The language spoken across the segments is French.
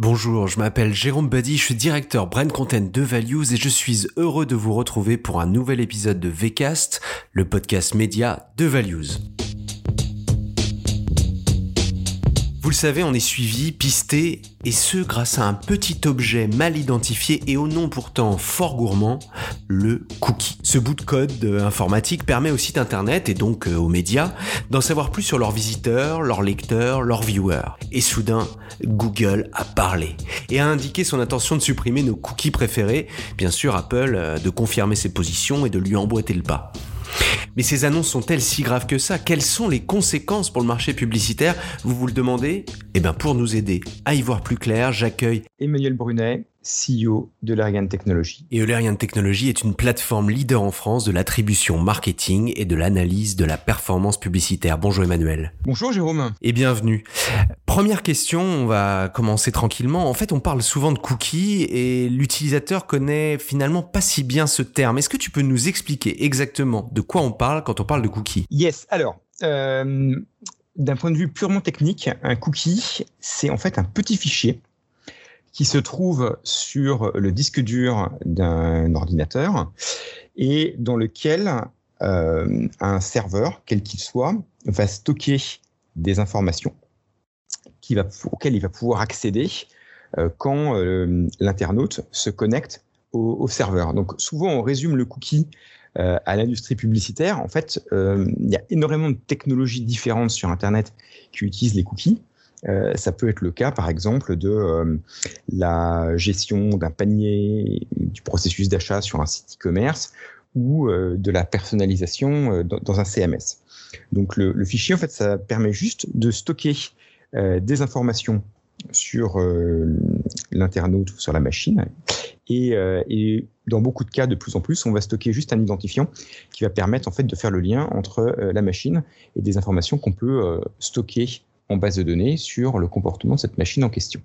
Bonjour, je m'appelle Jérôme Buddy, je suis directeur Brand Content de Values et je suis heureux de vous retrouver pour un nouvel épisode de VCast, le podcast média de Values. Vous le savez, on est suivi, pisté, et ce grâce à un petit objet mal identifié et au nom pourtant fort gourmand, le cookie. Ce bout de code informatique permet au site internet et donc euh, aux médias d'en savoir plus sur leurs visiteurs, leurs lecteurs, leurs viewers. Et soudain, Google a parlé et a indiqué son intention de supprimer nos cookies préférés, bien sûr Apple euh, de confirmer ses positions et de lui emboîter le pas. Mais ces annonces sont-elles si graves que ça? Quelles sont les conséquences pour le marché publicitaire? Vous vous le demandez? Eh bien pour nous aider à y voir plus clair, j'accueille Emmanuel Brunet, CEO de Larian Technology. Et Larian Technology est une plateforme leader en France de l'attribution marketing et de l'analyse de la performance publicitaire. Bonjour Emmanuel. Bonjour Jérôme. Et bienvenue. Première question, on va commencer tranquillement. En fait, on parle souvent de cookies et l'utilisateur connaît finalement pas si bien ce terme. Est-ce que tu peux nous expliquer exactement de quoi on parle quand on parle de cookies? Yes, alors... Euh, d'un point de vue purement technique, un cookie, c'est en fait un petit fichier qui se trouve sur le disque dur d'un ordinateur et dans lequel euh, un serveur, quel qu'il soit, va stocker des informations qui va, auxquelles il va pouvoir accéder euh, quand euh, l'internaute se connecte au, au, serveur. Donc souvent on résume le cookie à l'industrie publicitaire. En fait, il y a énormément de technologies différentes sur Internet qui utilisent les cookies. Euh, ça peut être le cas, par exemple, de euh, la gestion d'un panier, du processus d'achat sur un site e-commerce ou euh, de la personnalisation dans, un CMS. Donc le, le, fichier, en fait, ça permet juste de stocker des informations sur l'internaute ou sur la machine. Et, et, dans beaucoup de cas, de plus en plus, on va stocker juste un identifiant qui va permettre en fait de faire le lien entre la machine et des informations qu'on peut stocker en base de données sur le comportement de cette machine en question.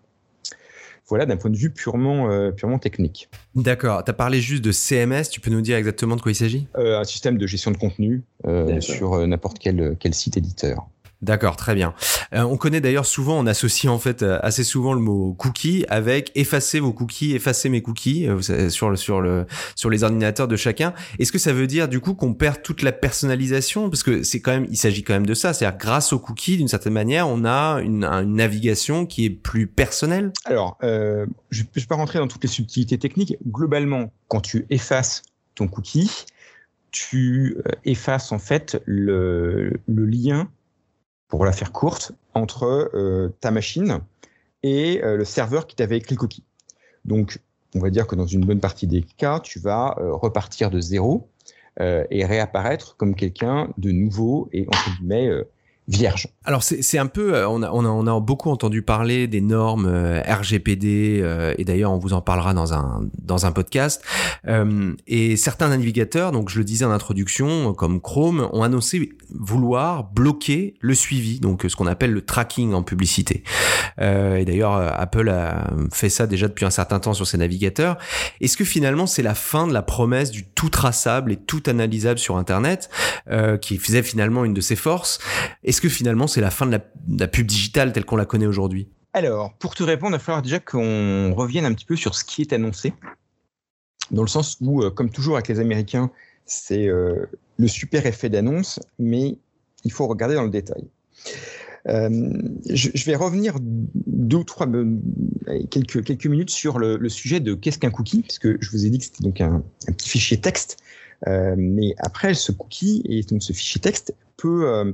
Voilà d'un point de vue purement, euh, purement technique. D'accord. Tu as parlé juste de CMS. Tu peux nous dire exactement de quoi il s'agit? Euh, Un système de gestion de contenu euh, sur euh, n'importe quel, quel site éditeur. D'accord, très bien. Euh, on connaît d'ailleurs souvent, on associe en fait euh, assez souvent le mot cookie avec effacer vos cookies, effacer mes cookies euh, sur le sur le sur les ordinateurs de chacun. Est-ce que ça veut dire du coup qu'on perd toute la personnalisation? Parce que c'est quand même, il s'agit quand même de ça, c'est-à-dire grâce aux cookies, d'une certaine manière, on a une, une, navigation qui est plus personnelle? Alors, euh, je ne vais pas rentrer dans toutes les subtilités techniques. Globalement, quand tu effaces ton cookie, tu effaces en fait le, le lien pour la faire courte, entre euh, ta machine et euh, le serveur qui t'avait écrit cookie. Donc, on va dire que dans une bonne partie des cas, tu vas euh, repartir de zéro et réapparaître comme quelqu'un de nouveau et entre guillemets Alors c'est un peu, euh, on a, on, a, on a beaucoup entendu parler des normes euh, RGPD euh, et d'ailleurs on vous en parlera dans un dans un podcast. Euh, et certains navigateurs, donc je le disais en introduction, comme Chrome, ont annoncé vouloir bloquer le suivi, donc ce qu'on appelle le tracking en publicité. Euh, et d'ailleurs Apple a fait ça déjà depuis un certain temps sur ses navigateurs. Est-ce que finalement c'est la fin de la promesse du tout traçable et tout analysable sur Internet, qui faisait finalement une de ses forces? Est-ce que finalement c'est la fin de la, pub digitale telle qu'on la connaît aujourd'hui? Alors, pour te répondre, il va falloir déjà qu'on revienne un petit peu sur ce qui est annoncé. Dans le sens où, euh, comme toujours avec les Américains, c'est euh, le super effet d'annonce, mais il faut regarder dans le détail. Euh, je, vais revenir deux ou trois quelques quelques minutes sur le, sujet de qu'est-ce qu'un cookie, puisque je vous ai dit que c'était donc un, petit fichier texte. Mais après, ce cookie et donc ce fichier texte peut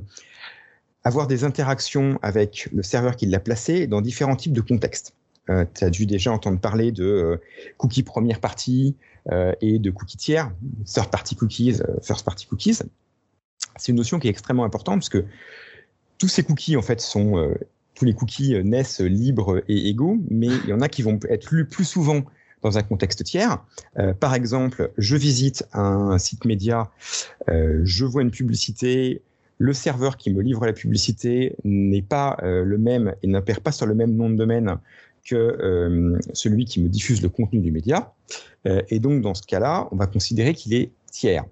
avoir des interactions avec le serveur qui l'a placé dans différents types de contextes. Euh, tu as dû déjà entendre parler de euh, cookies première partie euh, et de cookies tiers, third party cookies, euh, first party cookies. C'est une notion qui est extrêmement importante parce que tous ces cookies en fait sont tous les cookies naissent libres et égaux, mais il y en a qui vont être lus plus souvent dans un contexte tiers. Par exemple, je visite un site média, je vois une publicité, le serveur qui me livre la publicité n'est pas euh, le même et n'opère pas sur le même nom de domaine que euh, celui qui me diffuse le contenu du média. Euh, et donc, dans ce cas-là, on va considérer qu'il est tiers.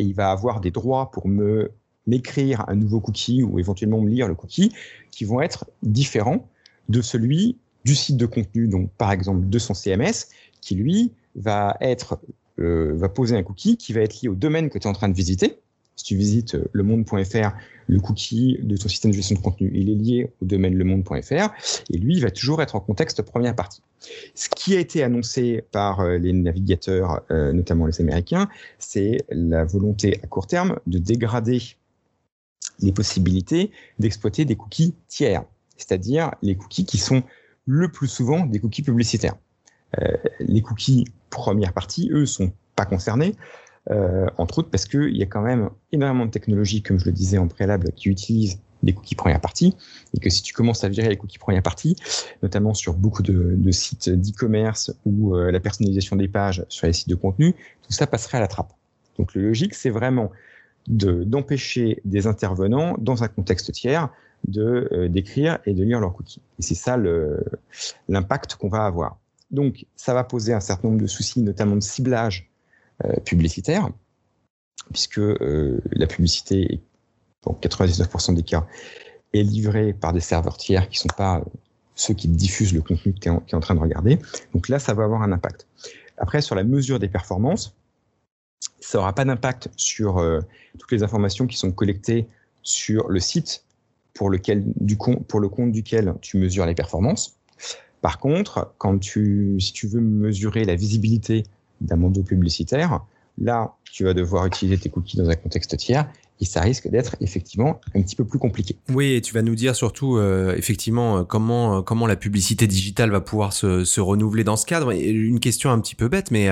Et il va avoir des droits pour me m'écrire un nouveau cookie ou éventuellement me lire le cookie qui vont être différents de celui du site de contenu, donc par exemple de son CMS, qui lui va être va poser un cookie qui va être lié au domaine que tu es en train de visiter. Si tu visites euh, lemonde.fr, le cookie de ton système de gestion de contenu, il est lié au domaine lemonde.fr et lui, il va toujours être en contexte première partie. Ce qui a été annoncé par euh, les navigateurs, notamment les Américains, c'est la volonté à court terme de dégrader les possibilités d'exploiter des cookies tiers, c'est-à-dire les cookies qui sont le plus souvent des cookies publicitaires. Euh, les cookies première partie, eux, sont pas concernés. Euh, entre autres parce qu'il y a quand même énormément de technologies, comme je le disais en préalable, qui utilisent des cookies première partie, et que si tu commences à virer les cookies première partie, notamment sur beaucoup de, sites d'e-commerce ou euh, la personnalisation des pages sur les sites de contenu, tout ça passerait à la trappe. Donc le logique, c'est vraiment d'empêcher des intervenants dans un contexte tiers de d'écrire et de lire leurs cookies. Et c'est ça l'impact qu'on va avoir. Donc, ça va poser un certain nombre de soucis, notamment de ciblage euh, publicitaire, puisque euh, la publicité, dans 99% des cas, est livrée par des serveurs tiers qui ne sont pas euh, ceux qui diffusent le contenu que tu es, en train de regarder. Donc là, ça va avoir un impact. Après, sur la mesure des performances, ça n'aura pas d'impact sur toutes les informations qui sont collectées sur le site pour, lequel, du pour le compte duquel tu mesures les performances. Par contre, quand tu, si tu veux mesurer la visibilité d'un manteau publicitaire, là, tu vas devoir utiliser tes cookies dans un contexte tiers et ça risque d'être effectivement un petit peu plus compliqué. Oui, et tu vas nous dire surtout euh, effectivement euh, comment euh, comment la publicité digitale va pouvoir se, se renouveler dans ce cadre. Une question un petit peu bête, mais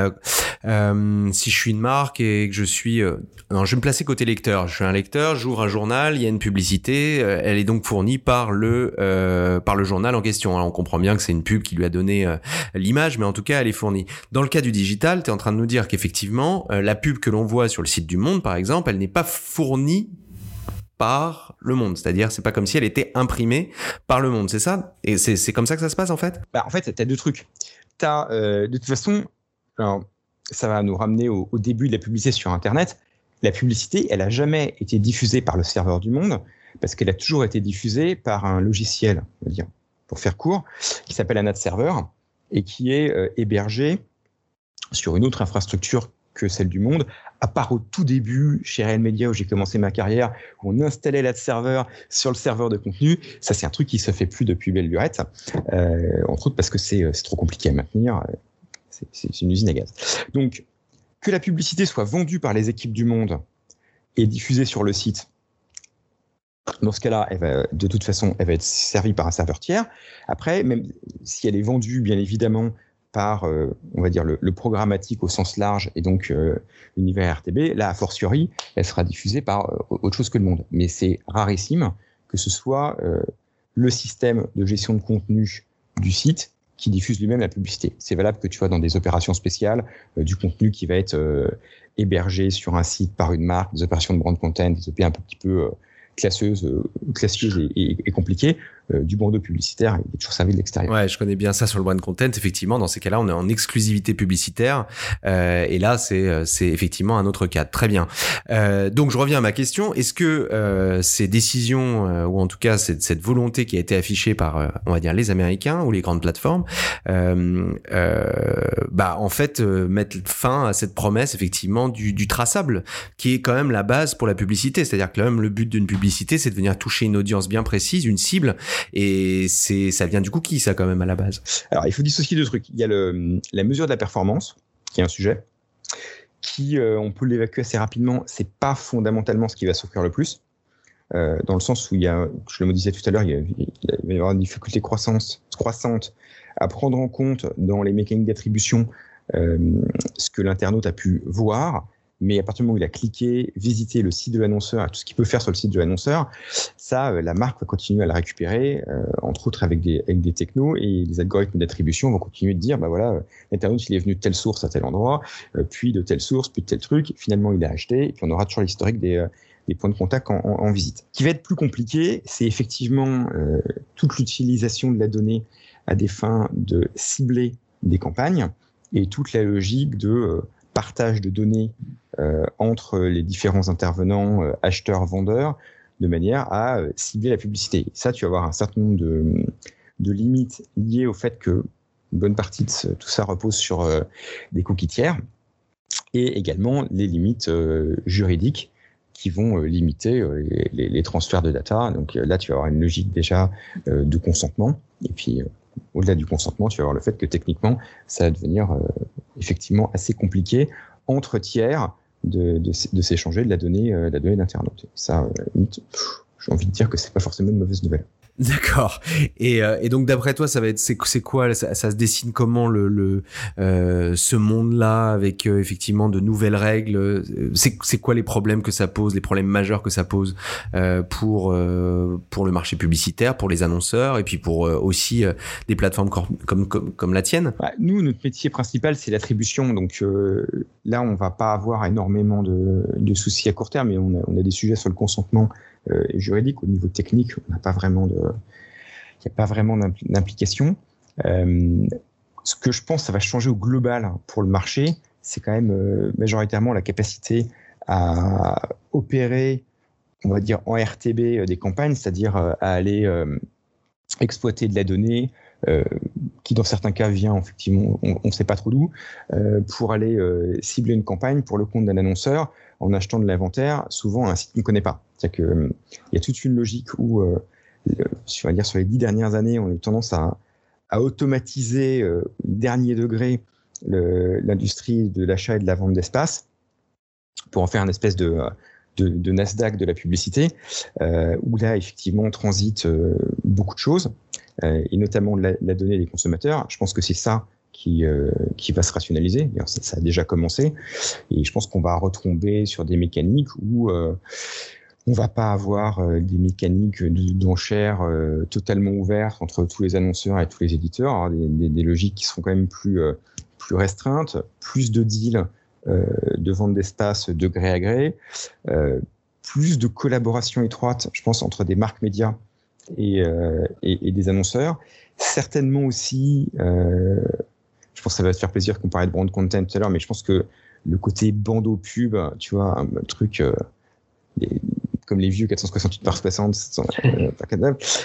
si je suis une marque et que je suis, non, je vais me placer côté lecteur. Je suis un lecteur, j'ouvre un journal, il y a une publicité, elle est donc fournie par le par le journal en question. Alors, on comprend bien que c'est une pub qui lui a donné l'image, mais en tout cas, elle est fournie. Dans le cas du digital, tu es en train de nous dire qu'effectivement, la pub que l'on voit sur le site du Monde, par exemple, elle n'est pas fournie fournie par le monde. C'est-à-dire, c'est pas comme si elle était imprimée par le monde, c'est ça? Et c'est comme ça que ça se passe en fait? Bah, En fait, tu as deux trucs. Euh, de toute façon, alors, ça va nous ramener au, début de la publicité sur Internet. La publicité, elle a jamais été diffusée par le serveur du monde parce qu'elle a toujours été diffusée par un logiciel, on va dire, pour faire court, qui s'appelle un ad server et qui est euh, hébergé sur une autre infrastructure que celle du monde, à part au tout début chez Real Media où j'ai commencé ma carrière, où on installait la serveur sur le serveur de contenu. Ça, c'est un truc qui se fait plus depuis belle lurette, euh, entre autres parce que c'est trop compliqué à maintenir. C'est une usine à gaz. Donc, que la publicité soit vendue par les équipes du monde et diffusée sur le site, dans ce cas-là, de toute façon, elle va être servie par un serveur tiers. Après, même si elle est vendue, bien évidemment, par, euh, on va dire, le, programmatique au sens large et donc euh, l'univers RTB, là, a fortiori, elle sera diffusée par euh, autre chose que le monde. Mais c'est rarissime que ce soit le système de gestion de contenu du site qui diffuse lui-même la publicité. C'est valable que tu vois dans des opérations spéciales, du contenu qui va être hébergé sur un site par une marque, des opérations de brand content, des OP un petit peu classeuse, classieuse et, et, compliquée. Euh, du bandeau publicitaire, il est toujours servi de l'extérieur. Ouais, je connais bien ça sur le brand content. Effectivement, dans ces cas-là, on est en exclusivité publicitaire, euh, et là, c'est euh, c'est effectivement un autre cas. Très bien. Euh, donc, je reviens à ma question. Est-ce que euh, ces décisions, ou en tout cas cette, cette, volonté qui a été affichée par, on va dire, les Américains ou les grandes plateformes, bah en fait mettre fin à cette promesse effectivement du, du traçable, qui est quand même la base pour la publicité. C'est-à-dire que quand même le but d'une publicité, c'est de venir toucher une audience bien précise, une cible et c'est, ça vient du cookie, ça, quand même, à la base. Alors, il faut dissocier deux trucs. Il y a le, la mesure de la performance, qui est un sujet, qui, euh, on peut l'évacuer assez rapidement. C'est pas fondamentalement ce qui va souffrir le plus. Euh, dans le sens où il y a, je le disais tout à l'heure, il, va y avoir une difficulté croissance, croissante à prendre en compte dans les mécaniques d'attribution euh, ce que l'internaute a pu voir mais à partir du moment où il a cliqué, visité le site de l'annonceur, tout ce qu'il peut faire sur le site de l'annonceur, ça, euh, la marque va continuer à le récupérer, euh, entre autres avec des, avec des technos et les algorithmes d'attribution vont continuer de dire, bah voilà, l'internaute il est venu de telle source à tel endroit, euh, puis de telle source, puis de tel truc, finalement il a acheté, et puis on aura toujours l'historique des, des points de contact en, en, visite. Ce qui va être plus compliqué, c'est effectivement toute l'utilisation de la donnée à des fins de cibler des campagnes et toute la logique de partage de données euh, entre les différents intervenants, euh, acheteurs, vendeurs, de manière à euh, cibler la publicité. Ça, tu vas avoir un certain nombre de, de limites liées au fait que une bonne partie de tout ça repose sur des cookies tiers et également les limites juridiques qui vont limiter les, les, transferts de data. Donc là, tu vas avoir une logique déjà de consentement. Et puis, au-delà du consentement, tu vas avoir le fait que techniquement, ça va devenir effectivement assez compliqué entre tiers de, s'échanger de la donnée, euh, la d'internaute. Ça, euh, j'ai envie de dire que c'est pas forcément une mauvaise nouvelle. D'accord. Et, euh, et, donc d'après toi, ça va être c'est quoi ça, ça, se dessine comment le, le euh, ce monde-là avec euh, effectivement de nouvelles règles. Euh, c'est quoi les problèmes que ça pose, les problèmes majeurs que ça pose pour pour le marché publicitaire, pour les annonceurs et puis pour aussi des plateformes comme comme comme la tienne? Bah, nous, notre métier principal, c'est l'attribution. Donc là, on va pas avoir énormément de, de soucis à court terme, mais on a, on a des sujets sur le consentement euh, juridique. Au niveau technique, on n'a pas vraiment il n'y a pas vraiment d'implication. Euh, ce que je pense, ça va changer au global pour le marché, c'est quand même euh, majoritairement la capacité à opérer, on va dire en RTB des campagnes, c'est-à-dire à aller exploiter de la donnée, euh, qui dans certains cas vient effectivement, on ne sait pas trop d'où, euh, pour aller euh, cibler une campagne pour le compte d'un annonceur en achetant de l'inventaire, souvent un site qu'on ne connaît pas. C'est-à-dire qu'il il y a toute une logique où, sur, dire, sur les dix dernières années, on a eu tendance à, automatiser au dernier degré l'industrie de l'achat et de la vente d'espace pour en faire une espèce de, Nasdaq de la publicité, euh, où là, effectivement, transite euh, beaucoup de choses, euh, et notamment la, donnée des consommateurs. Je pense que c'est ça qui, euh, va se rationaliser. Ça, a déjà commencé. Et je pense qu'on va retomber sur des mécaniques où euh, on va pas avoir euh, des mécaniques d'enchères euh, totalement ouvertes entre tous les annonceurs et tous les éditeurs, des, des, logiques qui seront quand même plus, plus restreintes, plus de deals euh, de vente d'espace de gré à gré, euh, plus de collaboration étroite, je pense, entre des marques médias et, euh, et, et des annonceurs. Certainement aussi, je pense que ça va te faire plaisir qu'on parlait de brand content tout à l'heure, mais je pense que le côté bandeau pub, tu vois, un, truc comme les vieux 468 par 60,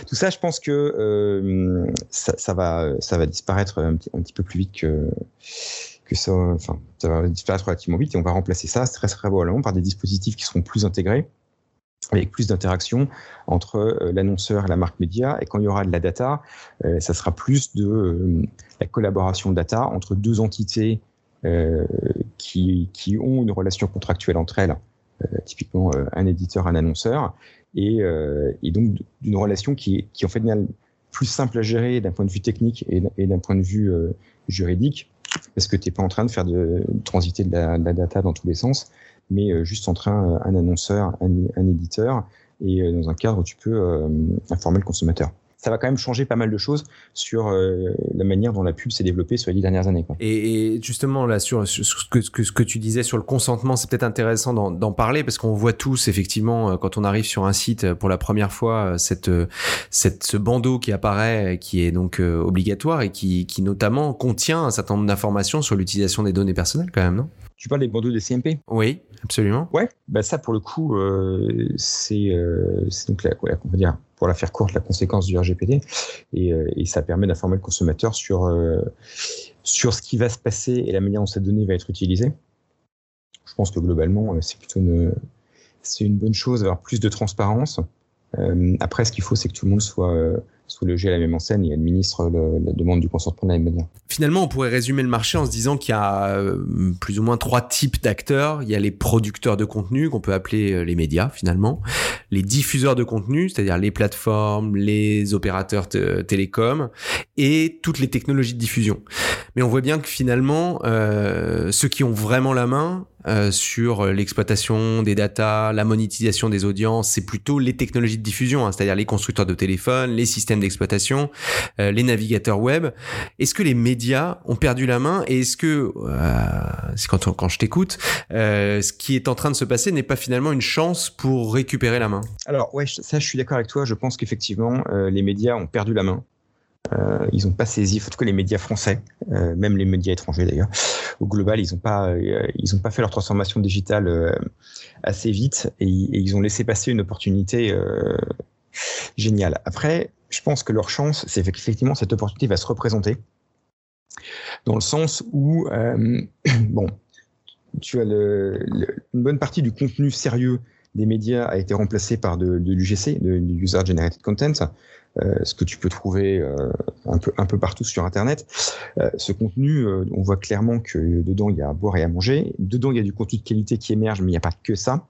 tout ça, je pense que euh, ça, va, ça va disparaître un petit, peu plus vite que ça, enfin, ça va disparaître relativement vite et on va remplacer ça très probablement par des dispositifs qui seront plus intégrés avec plus d'interaction entre euh, l'annonceur et la marque média. Et quand il y aura de la data, euh, ça sera plus de la collaboration data entre deux entités qui, ont une relation contractuelle entre elles, typiquement un éditeur, un annonceur, et, et donc d'une relation qui, qui en fait plus simple à gérer d'un point de vue technique et, d'un point de vue juridique parce que tu n'es pas en train de faire de, transiter de la, data dans tous les sens, mais euh, juste en train, euh, un annonceur, un, un éditeur, et euh, dans un cadre où tu peux informer le consommateur ça va quand même changer pas mal de choses sur euh, la manière dont la pub s'est développée sur les dix dernières années. Quoi. Et, et, justement, là, sur, sur ce, que, ce, tu disais sur le consentement, c'est peut-être intéressant d'en parler parce qu'on voit tous, effectivement, euh, quand on arrive sur un site euh, pour la première fois, cette, cette, ce bandeau qui apparaît, qui est donc obligatoire et qui, qui notamment contient un certain nombre d'informations sur l'utilisation des données personnelles, quand même, non? Tu parles des bandeaux des CMP Oui, absolument. Ouais, bah ça pour le coup, euh, c'est euh, donc la, ouais, on va dire pour la faire courte, la conséquence du RGPD, et, euh, et ça permet d'informer le consommateur sur euh, sur ce qui va se passer et la manière dont cette donnée va être utilisée. Je pense que globalement, euh, c'est plutôt une c'est une bonne chose d'avoir plus de transparence. Euh, après, ce qu'il faut, c'est que tout le monde soit soit logé à la même enseigne et administre la demande du consentement de la même manière. Finalement, on pourrait résumer le marché en se disant qu'il y a euh, plus ou moins trois types d'acteurs. Il y a les producteurs de contenu qu'on peut appeler euh, les médias finalement, les diffuseurs de contenu, c'est-à-dire les plateformes, les opérateurs télécoms et toutes les technologies de diffusion. Mais on voit bien que finalement, euh, ceux qui ont vraiment la main, euh, sur l'exploitation des datas, la monétisation des audiences, c'est plutôt les technologies de diffusion, hein, c'est-à-dire les constructeurs de téléphones, les systèmes d'exploitation, euh, les navigateurs web. Est-ce que les médias ont perdu la main et est-ce que, euh, quand, quand je t'écoute, euh, ce qui est en train de se passer n'est pas finalement une chance pour récupérer la main? Alors ouais, ça je suis d'accord avec toi. Je pense qu'effectivement euh, les médias ont perdu la main. Euh, ils n'ont pas saisi, en tout cas les médias français, euh, même les médias étrangers d'ailleurs, au global, ils n'ont pas, euh, ils ont pas fait leur transformation digitale euh, assez vite et, ils ont laissé passer une opportunité euh, géniale. Après, je pense que leur chance, c'est effectivement cette opportunité va se représenter dans le sens où, euh, bon, tu as le, une bonne partie du contenu sérieux des médias a été remplacé par de, de l'UGC, du User Generated Content, ce que tu peux trouver euh, un, peu, un peu partout sur Internet. Euh, ce contenu, euh, on voit clairement que dedans, il y a à boire et à manger. Dedans, il y a du contenu de qualité qui émerge, mais il n'y a pas que ça.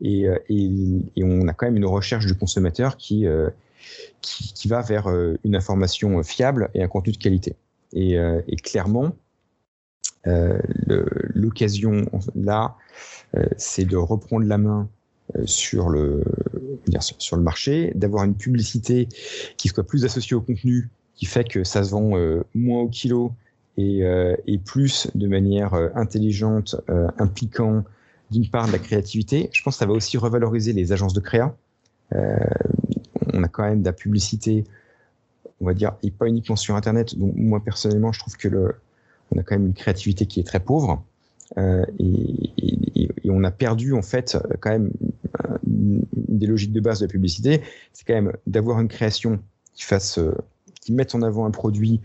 Et, et, et, on a quand même une recherche du consommateur qui, qui, qui, va vers une information fiable et un contenu de qualité. Et, et clairement, l'occasion là, c'est de reprendre la main euh, sur le, sur le marché, d'avoir une publicité qui soit plus associée au contenu, qui fait que ça se vend euh, moins au kilo et, euh, et plus de manière intelligente, impliquant d'une part de la créativité. Je pense que ça va aussi revaloriser les agences de créa. on a quand même de la publicité, on va dire, et pas uniquement sur Internet. Donc moi personnellement, je trouve que on a quand même une créativité qui est très pauvre. Euh, et, on a perdu en fait quand même des logiques de base de la publicité, c'est quand même d'avoir une création qui fasse, euh, qui mette en avant un produit,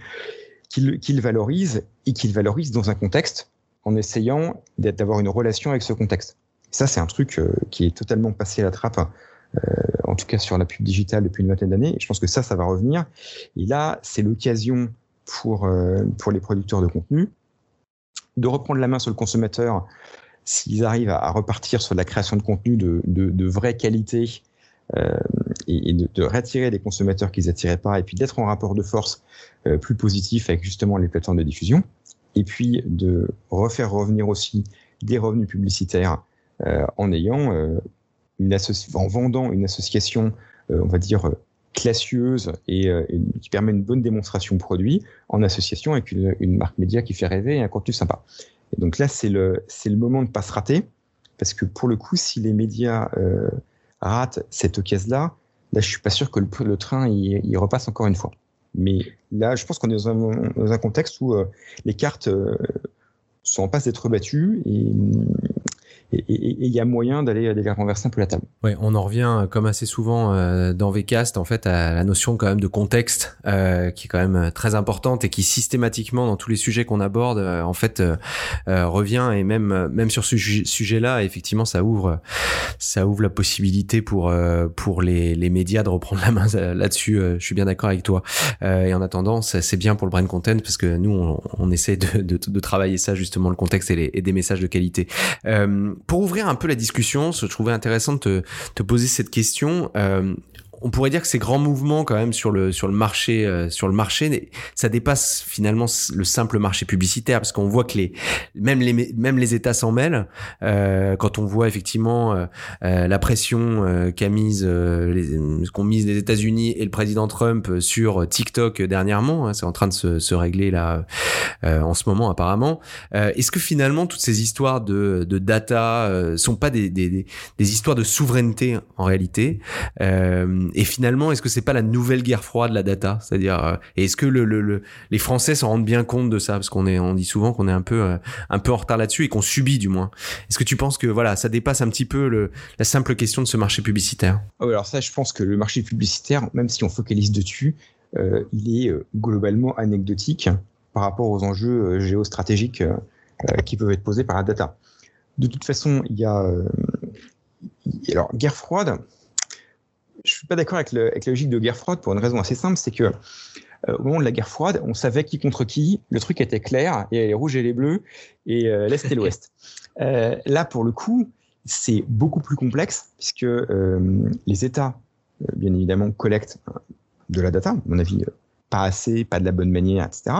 qu'il qu valorise et qu'il valorise dans un contexte, en essayant d'avoir une relation avec ce contexte. ça, c'est un truc euh, qui est totalement passé à la trappe, euh, en tout cas sur la pub digitale depuis une vingtaine d'années. Je pense que ça, ça va revenir. Et là, c'est l'occasion pour, pour les producteurs de contenu de reprendre la main sur le consommateur s'ils arrivent à, repartir sur la création de contenu de, de, vraie qualité euh, et, de, de, retirer des consommateurs qu'ils attiraient pas, et puis d'être en rapport de force euh, plus positif avec justement les plateformes de diffusion, et puis de refaire revenir aussi des revenus publicitaires euh, en ayant une en vendant une association, on va dire classieuse et, et, qui permet une bonne démonstration produit en association avec une, une marque média qui fait rêver et un contenu sympa. Et donc là, c'est le, c'est le moment de ne pas se rater, parce que pour le coup, si les médias euh, ratent cette occasion-là, là, je suis pas sûr que le, train il, repasse encore une fois. Mais là, je pense qu'on est dans un, dans un, contexte où euh, les cartes euh, sont en passe d'être battues et il y a moyen d'aller d'aller renverser un peu la table. Ouais, on en revient comme assez souvent euh, dans Vcast en fait à la notion quand même de contexte euh, qui est quand même très importante et qui systématiquement dans tous les sujets qu'on aborde euh, en fait euh, euh, revient et même même sur ce sujet-là effectivement ça ouvre ça ouvre la possibilité pour euh, pour les, les médias de reprendre la main là-dessus. je suis bien d'accord avec toi. et en attendant c'est bien pour le brand content parce que nous on, on essaie de, de, de, travailler ça justement le contexte et, les, et des messages de qualité. Euh, pour ouvrir un peu la discussion, je trouvais intéressant de te, poser cette question. Euh, on pourrait dire que ces grands mouvements quand même sur le sur le marché euh, sur le marché ça dépasse finalement le simple marché publicitaire parce qu'on voit que les même les même les États s'en mêlent. Euh, quand on voit effectivement euh, euh la pression euh, qu'a mise euh, qu'ont mise les États-Unis et le président Trump sur TikTok dernièrement hein, c'est en train de se, se régler là en ce moment apparemment. Est-ce que finalement toutes ces histoires de, de data sont pas des, des, des, histoires de souveraineté en réalité? Et finalement, est-ce que c'est pas la nouvelle guerre froide, la data? C'est-à-dire, euh, est-ce que le, le, le, les Français s'en rendent bien compte de ça? Parce qu'on est, on dit souvent qu'on est un peu, euh, un peu en retard là-dessus et qu'on subit du moins. Est-ce que tu penses que voilà, ça dépasse un petit peu la simple question de ce marché publicitaire? Oh, Alors ça, je pense que le marché publicitaire, même si on focalise dessus, euh, il est globalement anecdotique par rapport aux enjeux géostratégiques euh, qui peuvent être posés par la data. De toute façon, il y a alors guerre froide je suis pas d'accord avec, avec, la logique de guerre froide pour une raison assez simple, c'est que euh, au moment de la guerre froide, on savait qui contre qui, le truc était clair, et les rouges et les bleus, et euh, l'Est et l'Ouest. Euh, là, pour le coup, c'est beaucoup plus complexe, puisque euh, les États, bien évidemment, collectent de la data, à mon avis, pas assez, pas de la bonne manière, etc.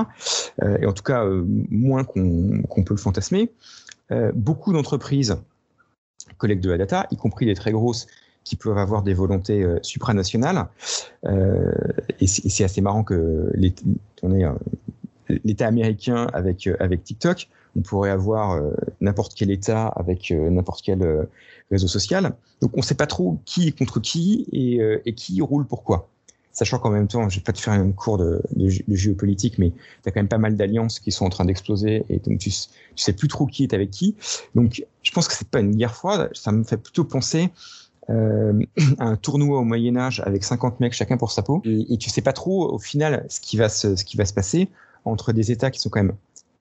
et en tout cas, moins qu'on qu peut le fantasmer. beaucoup d'entreprises collectent de la data, y compris les très grosses, qui peuvent avoir des volontés euh, supranationales. Euh, et c'est assez marrant que euh, l'État américain avec avec TikTok, on pourrait avoir n'importe quel État avec n'importe quel réseau social. Donc on ne sait pas trop qui est contre qui et, qui roule pourquoi sachant qu'en même temps, je vais pas te faire un cours de géopolitique, mais tu as quand même pas mal d'alliances qui sont en train d'exploser, et donc tu, tu sais plus trop qui est avec qui. Donc je pense que c'est pas une guerre froide, ça me fait plutôt penser un tournoi au Moyen Âge avec 50 mecs chacun pour sa peau, et, et tu sais pas trop au final ce qui va se, ce qui va se passer entre des États qui sont quand même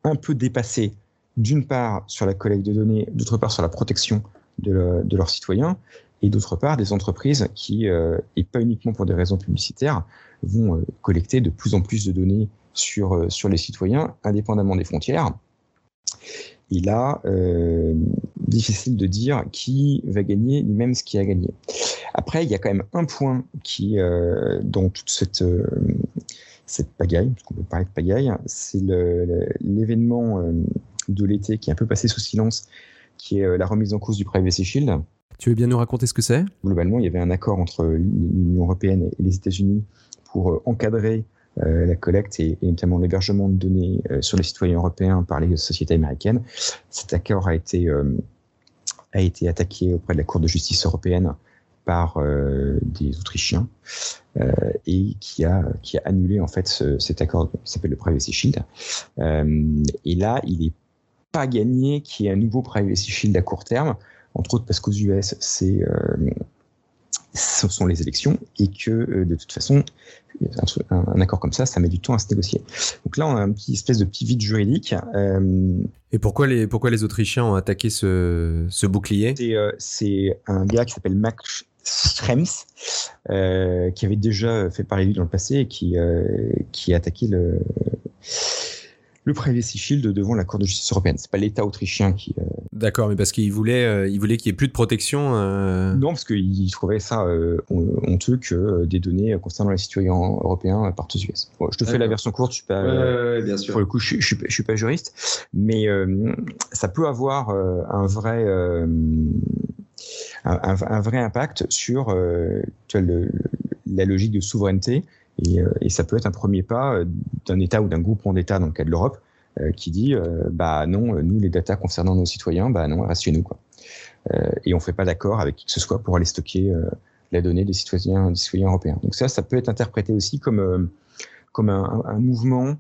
un peu dépassés, d'une part sur la collecte de données, d'autre part sur la protection de, de leurs citoyens, et d'autre part des entreprises qui, euh, et pas uniquement pour des raisons publicitaires, vont euh, collecter de plus en plus de données sur, euh, sur les citoyens, indépendamment des frontières. Et là, euh, difficile de dire qui va gagner, ni même ce qui a gagné. Après, il y a quand même un point qui, euh, dans toute cette, euh, cette pagaille, parce qu'on peut parler de pagaille, c'est l'événement le, de l'été qui est un peu passé sous silence, qui est la remise en cause du Privacy Shield. Tu veux bien nous raconter ce que c'est? Globalement, il y avait un accord entre l'Union européenne et les États-Unis pour encadrer euh, la collecte et, et notamment l'hébergement de données euh, sur les citoyens européens par les sociétés américaines. Cet accord a été, euh, a été attaqué auprès de la Cour de justice européenne par des Autrichiens et qui a, qui a annulé en fait ce, cet accord qui s'appelle le Privacy Shield. et là, il n'est pas gagné qu'il y ait un nouveau Privacy Shield à court terme, entre autres parce qu'aux US, c'est ce sont les élections et que euh, de toute façon, un, un, accord comme ça, ça met du temps à se négocier. Donc là, on a un petit espèce de petit vide juridique. Euh, et pourquoi les, pourquoi les Autrichiens ont attaqué ce, ce bouclier? C'est euh, un gars qui s'appelle Max Schrems, euh, qui avait déjà fait parler de lui dans le passé et qui, euh, qui a attaqué le le Privacy Shield devant la Cour de justice européenne. C'est pas l'État autrichien qui. Euh... D'accord, mais parce qu'il voulait, euh, il voulait qu'il y ait plus de protection. Euh... Non, parce qu'il trouvait ça euh, honteux que des données concernant les citoyens européens partent aux US. Bon, je te fais la version courte. Je suis pas. Ouais, bien sûr. Pour le coup, je, je, suis, je suis pas juriste, mais ça peut avoir un vrai. Un, un, vrai impact sur tu vois, le, la logique de souveraineté et, euh, et, ça peut être un premier pas euh, d'un État ou d'un groupement d'États, dans le cas de l'Europe, euh, qui dit bah non, nous les datas concernant nos citoyens, bah non, reste chez nous quoi. et on fait pas d'accord avec qui que ce soit pour aller stocker la donnée des citoyens, des citoyens européens. Donc ça, ça peut être interprété aussi comme comme un, mouvement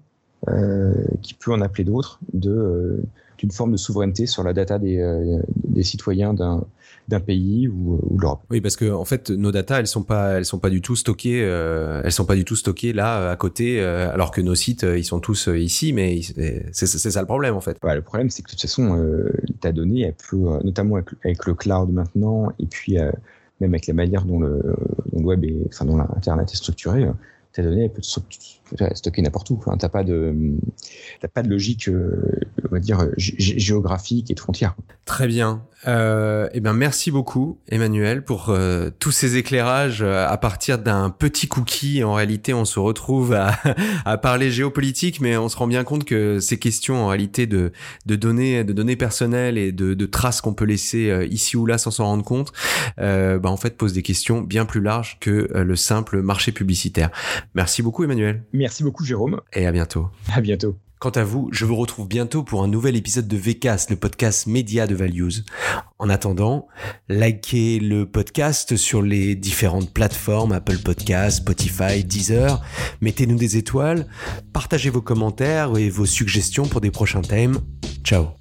qui peut en appeler d'autres, de euh, d'une forme de souveraineté sur la data des, euh, des citoyens d'un d'un pays ou, ou de l'Europe. Oui, parce que en fait, nos data, elles sont pas, elles sont pas du tout stockées, euh, elles sont pas du tout stockées là à côté, euh, alors que nos sites, ils sont tous ici, mais c'est ça le problème en fait. Ouais, le problème, c'est que de toute façon, ta donnée, elle peut, notamment avec, avec, le cloud maintenant, et puis même avec la manière dont le, dont le web est, enfin dont l'internet est structuré ta donnée elle peut être stocker n'importe où. Enfin, t'as pas de, t'as pas de logique, euh, on va dire géographique et de frontières. Très bien. Euh, eh bien, merci beaucoup, Emmanuel, pour euh, tous ces éclairages à partir d'un petit cookie. En réalité, on se retrouve à, parler géopolitique, mais on se rend bien compte que ces questions, en réalité, de, données, de données personnelles et de, traces qu'on peut laisser ici ou là sans s'en rendre compte, bah, en fait, posent des questions bien plus larges que le simple marché publicitaire. Merci beaucoup, Emmanuel. Merci beaucoup, Jérôme. Et à bientôt. À bientôt. Quant à vous, je vous retrouve bientôt pour un nouvel épisode de VCast, le podcast média de Values. En attendant, likez le podcast sur les différentes plateformes, Apple Podcasts, Spotify, Deezer. Mettez-nous des étoiles, partagez vos commentaires et vos suggestions pour des prochains thèmes. Ciao